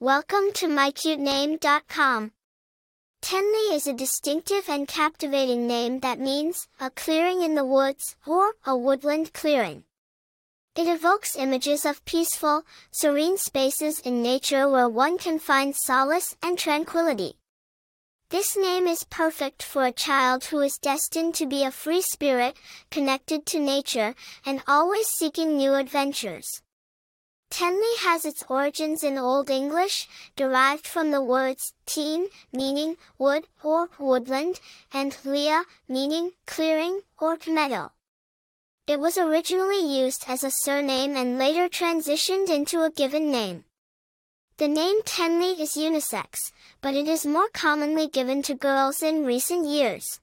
Welcome to mycutename.com. Tenley is a distinctive and captivating name that means a clearing in the woods or a woodland clearing. It evokes images of peaceful, serene spaces in nature where one can find solace and tranquility. This name is perfect for a child who is destined to be a free spirit, connected to nature, and always seeking new adventures. Tenley has its origins in Old English, derived from the words teen, meaning wood or woodland, and lea, meaning clearing or meadow. It was originally used as a surname and later transitioned into a given name. The name Tenley is unisex, but it is more commonly given to girls in recent years.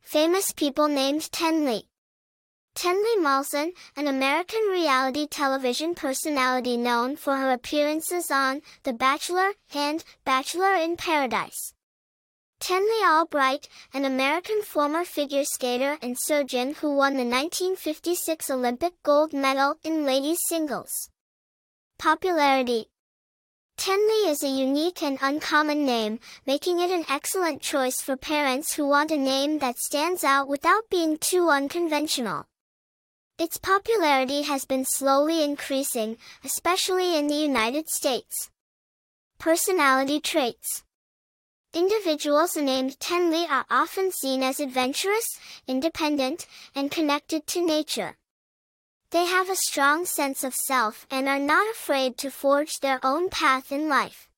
Famous people named Tenley Tenley Molzahn, an American reality television personality known for her appearances on The Bachelor and Bachelor in Paradise. Tenley Albright, an American former figure skater and surgeon who won the 1956 Olympic gold medal in ladies singles. Popularity Tenley is a unique and uncommon name, making it an excellent choice for parents who want a name that stands out without being too unconventional. Its popularity has been slowly increasing, especially in the United States. Personality traits. Individuals named Tenley are often seen as adventurous, independent, and connected to nature. They have a strong sense of self and are not afraid to forge their own path in life.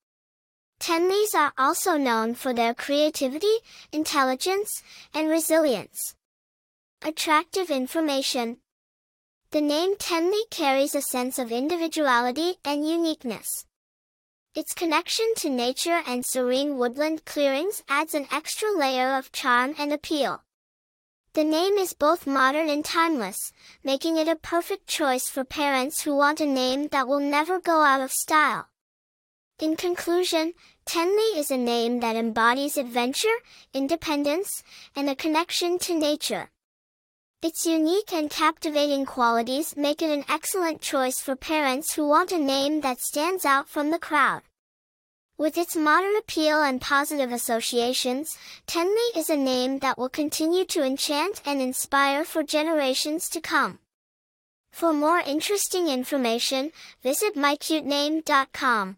Tenleys are also known for their creativity, intelligence, and resilience. Attractive information. The name Tenley carries a sense of individuality and uniqueness. Its connection to nature and serene woodland clearings adds an extra layer of charm and appeal. The name is both modern and timeless, making it a perfect choice for parents who want a name that will never go out of style. In conclusion, Tenley is a name that embodies adventure, independence, and a connection to nature. Its unique and captivating qualities make it an excellent choice for parents who want a name that stands out from the crowd. With its modern appeal and positive associations, Tenley is a name that will continue to enchant and inspire for generations to come. For more interesting information, visit mycutename.com.